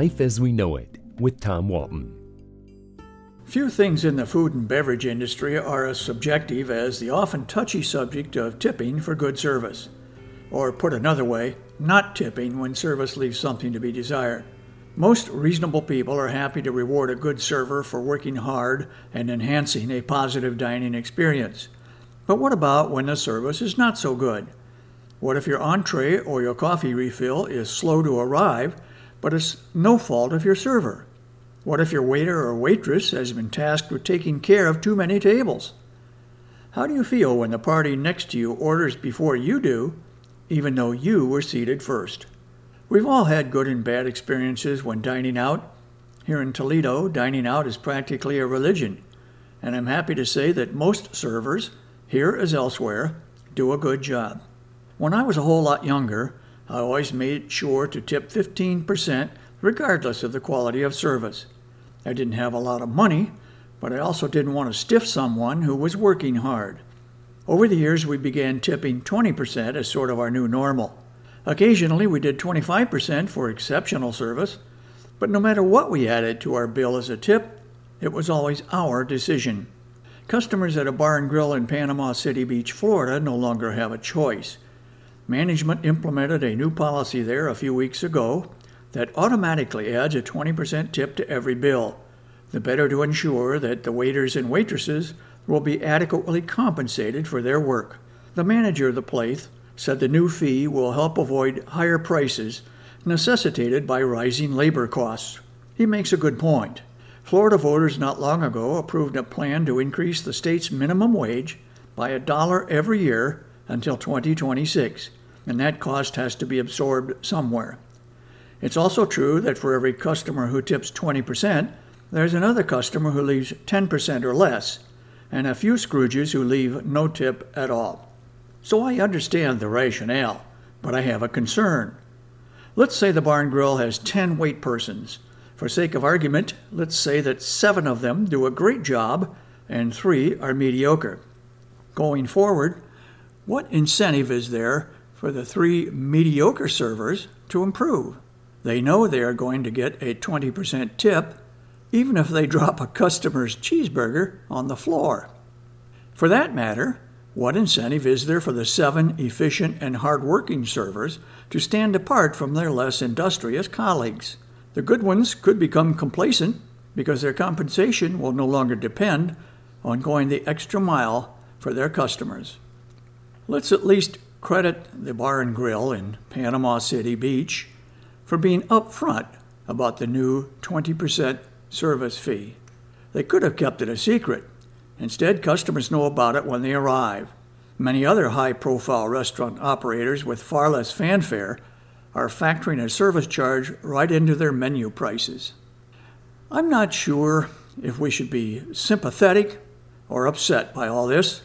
Life as We Know It with Tom Walton. Few things in the food and beverage industry are as subjective as the often touchy subject of tipping for good service. Or, put another way, not tipping when service leaves something to be desired. Most reasonable people are happy to reward a good server for working hard and enhancing a positive dining experience. But what about when the service is not so good? What if your entree or your coffee refill is slow to arrive, but it's no fault of your server? What if your waiter or waitress has been tasked with taking care of too many tables? How do you feel when the party next to you orders before you do, even though you were seated first? We've all had good and bad experiences when dining out. Here in Toledo, dining out is practically a religion, and I'm happy to say that most servers, here as elsewhere, do a good job. When I was a whole lot younger, I always made sure to tip 15% regardless of the quality of service. I didn't have a lot of money, but I also didn't want to stiff someone who was working hard. Over the years, we began tipping 20% as sort of our new normal. Occasionally, we did 25% for exceptional service, but no matter what we added to our bill as a tip, it was always our decision. Customers at a bar and grill in Panama City Beach, Florida, no longer have a choice. Management implemented a new policy there a few weeks ago that automatically adds a 20% tip to every bill, the better to ensure that the waiters and waitresses will be adequately compensated for their work. The manager of the place said the new fee will help avoid higher prices necessitated by rising labor costs. He makes a good point. Florida voters not long ago approved a plan to increase the state's minimum wage by a dollar every year until 2026, and that cost has to be absorbed somewhere. It's also true that for every customer who tips 20%, there's another customer who leaves 10% or less, and a few Scrooges who leave no tip at all. So I understand the rationale, but I have a concern. Let's say the barn grill has 10 wait persons. For sake of argument, let's say that seven of them do a great job and three are mediocre. Going forward, what incentive is there for the three mediocre servers to improve? They know they are going to get a 20% tip, even if they drop a customer's cheeseburger on the floor. For that matter, what incentive is there for the seven efficient and hardworking servers to stand apart from their less industrious colleagues? The good ones could become complacent because their compensation will no longer depend on going the extra mile for their customers. Let's at least credit the bar and grill in Panama City Beach for being upfront about the new 20% service fee. They could have kept it a secret. Instead, customers know about it when they arrive. Many other high profile restaurant operators with far less fanfare are factoring a service charge right into their menu prices. I'm not sure if we should be sympathetic or upset by all this,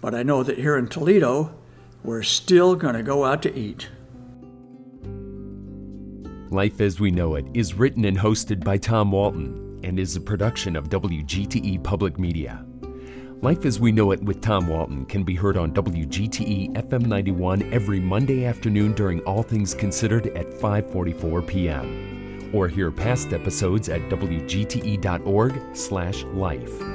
but I know that here in Toledo, we're still going to go out to eat. Life as We Know It is written and hosted by Tom Walton and is a production of WGTE Public Media. Life as We Know It with Tom Walton can be heard on WGTE FM 91 every Monday afternoon during All Things Considered at 5:44 p.m. or hear past episodes at wgte.org/life.